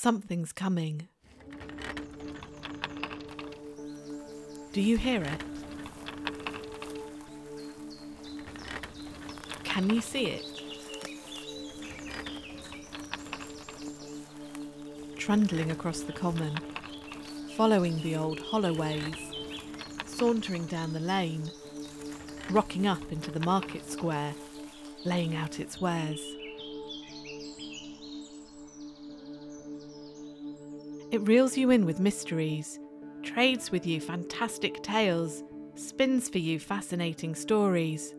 Something's coming. Do you hear it? Can you see it? Trundling across the common, following the old hollow ways, sauntering down the lane, rocking up into the market square, laying out its wares. It reels you in with mysteries, trades with you fantastic tales, spins for you fascinating stories.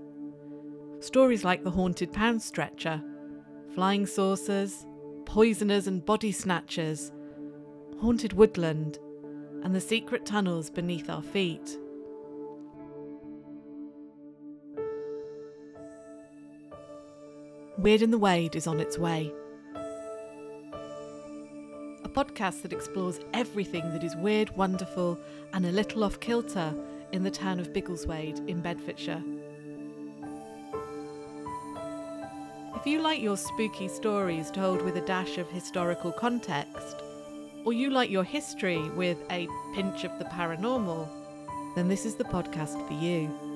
Stories like the haunted Poundstretcher, flying saucers, poisoners and body snatchers, haunted woodland, and the secret tunnels beneath our feet. Weird in the Wade is on its way. Podcast that explores everything that is weird, wonderful, and a little off kilter in the town of Biggleswade in Bedfordshire. If you like your spooky stories told with a dash of historical context, or you like your history with a pinch of the paranormal, then this is the podcast for you.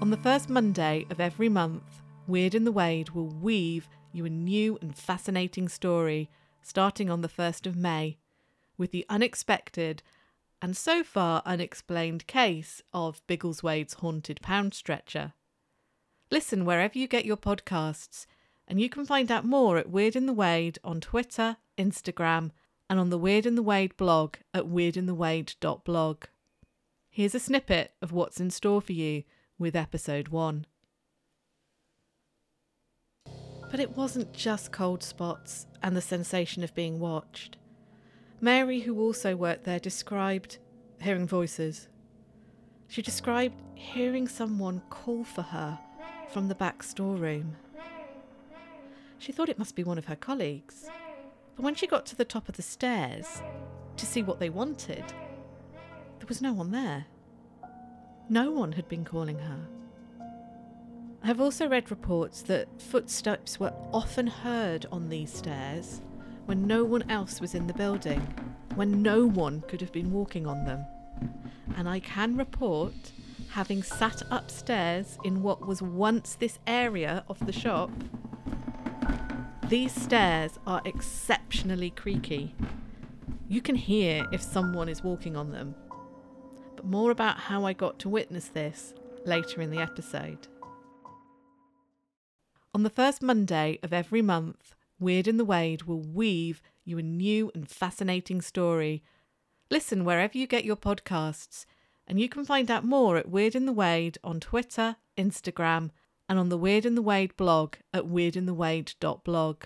On the first Monday of every month, Weird in the Wade will weave you a new and fascinating story starting on the 1st of May with the unexpected and so far unexplained case of Biggleswade's haunted Poundstretcher. Listen wherever you get your podcasts, and you can find out more at Weird in the Wade on Twitter, Instagram, and on the Weird in the Wade blog at weirdinthewade.blog. Here's a snippet of what's in store for you with episode 1. But it wasn't just cold spots and the sensation of being watched. Mary, who also worked there, described hearing voices. She described hearing someone call for her from the back storeroom. She thought it must be one of her colleagues. But when she got to the top of the stairs to see what they wanted, there was no one there. No one had been calling her. I have also read reports that footsteps were often heard on these stairs when no one else was in the building, when no one could have been walking on them. And I can report having sat upstairs in what was once this area of the shop. These stairs are exceptionally creaky. You can hear if someone is walking on them. More about how I got to witness this later in the episode. On the first Monday of every month, Weird in the Wade will weave you a new and fascinating story. Listen wherever you get your podcasts, and you can find out more at Weird in the Wade on Twitter, Instagram, and on the Weird in the Wade blog at weirdinthewade.blog.